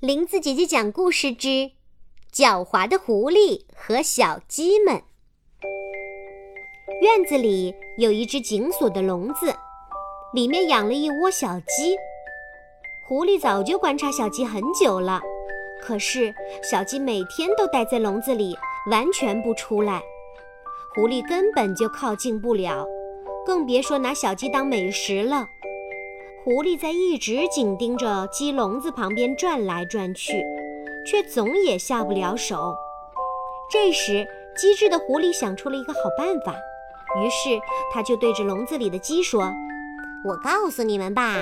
林子姐姐讲故事之《狡猾的狐狸和小鸡们》。院子里有一只紧锁的笼子，里面养了一窝小鸡。狐狸早就观察小鸡很久了，可是小鸡每天都待在笼子里，完全不出来。狐狸根本就靠近不了，更别说拿小鸡当美食了。狐狸在一直紧盯着鸡笼子旁边转来转去，却总也下不了手。这时，机智的狐狸想出了一个好办法，于是他就对着笼子里的鸡说：“我告诉你们吧，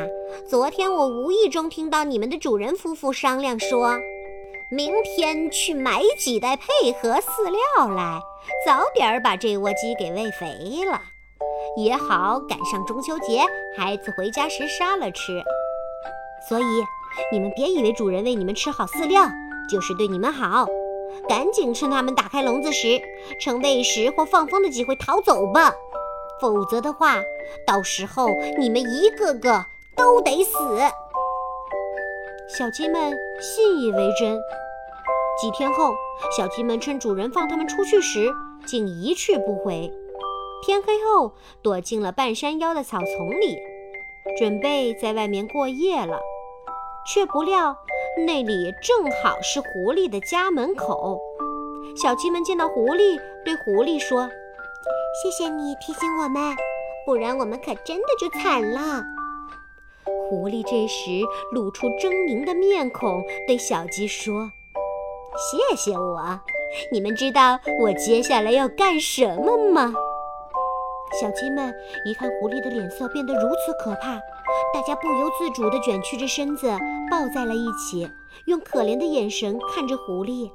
昨天我无意中听到你们的主人夫妇商量说，明天去买几袋配合饲料来，早点把这窝鸡给喂肥了。”也好赶上中秋节，孩子回家时杀了吃。所以你们别以为主人喂你们吃好饲料就是对你们好，赶紧趁他们打开笼子时，趁喂食或放风的机会逃走吧。否则的话，到时候你们一个个都得死。小鸡们信以为真。几天后，小鸡们趁主人放它们出去时，竟一去不回。天黑后，躲进了半山腰的草丛里，准备在外面过夜了。却不料那里正好是狐狸的家门口。小鸡们见到狐狸，对狐狸说：“谢谢你提醒我们，不然我们可真的就惨了。”狐狸这时露出狰狞的面孔，对小鸡说：“谢谢我，你们知道我接下来要干什么吗？”小鸡们一看狐狸的脸色变得如此可怕，大家不由自主地卷曲着身子，抱在了一起，用可怜的眼神看着狐狸。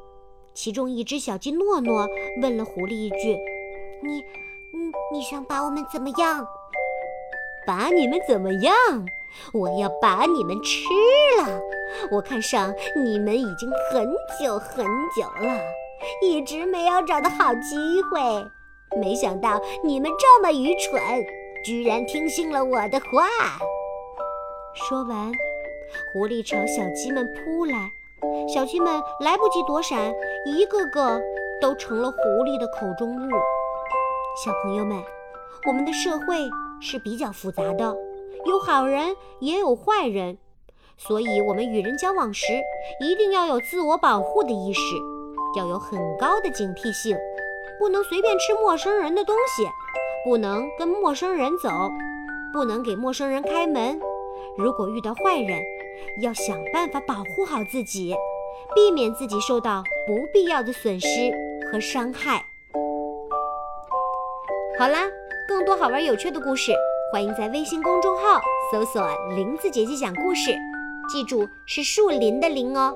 其中一只小鸡诺诺问了狐狸一句：“你，你，你想把我们怎么样？把你们怎么样？我要把你们吃了！我看上你们已经很久很久了，一直没有找到好机会。”没想到你们这么愚蠢，居然听信了我的话。说完，狐狸朝小鸡们扑来，小鸡们来不及躲闪，一个个都成了狐狸的口中物。小朋友们，我们的社会是比较复杂的，有好人也有坏人，所以我们与人交往时一定要有自我保护的意识，要有很高的警惕性。不能随便吃陌生人的东西，不能跟陌生人走，不能给陌生人开门。如果遇到坏人，要想办法保护好自己，避免自己受到不必要的损失和伤害。好啦，更多好玩有趣的故事，欢迎在微信公众号搜索“林子姐姐讲故事”，记住是树林的林哦。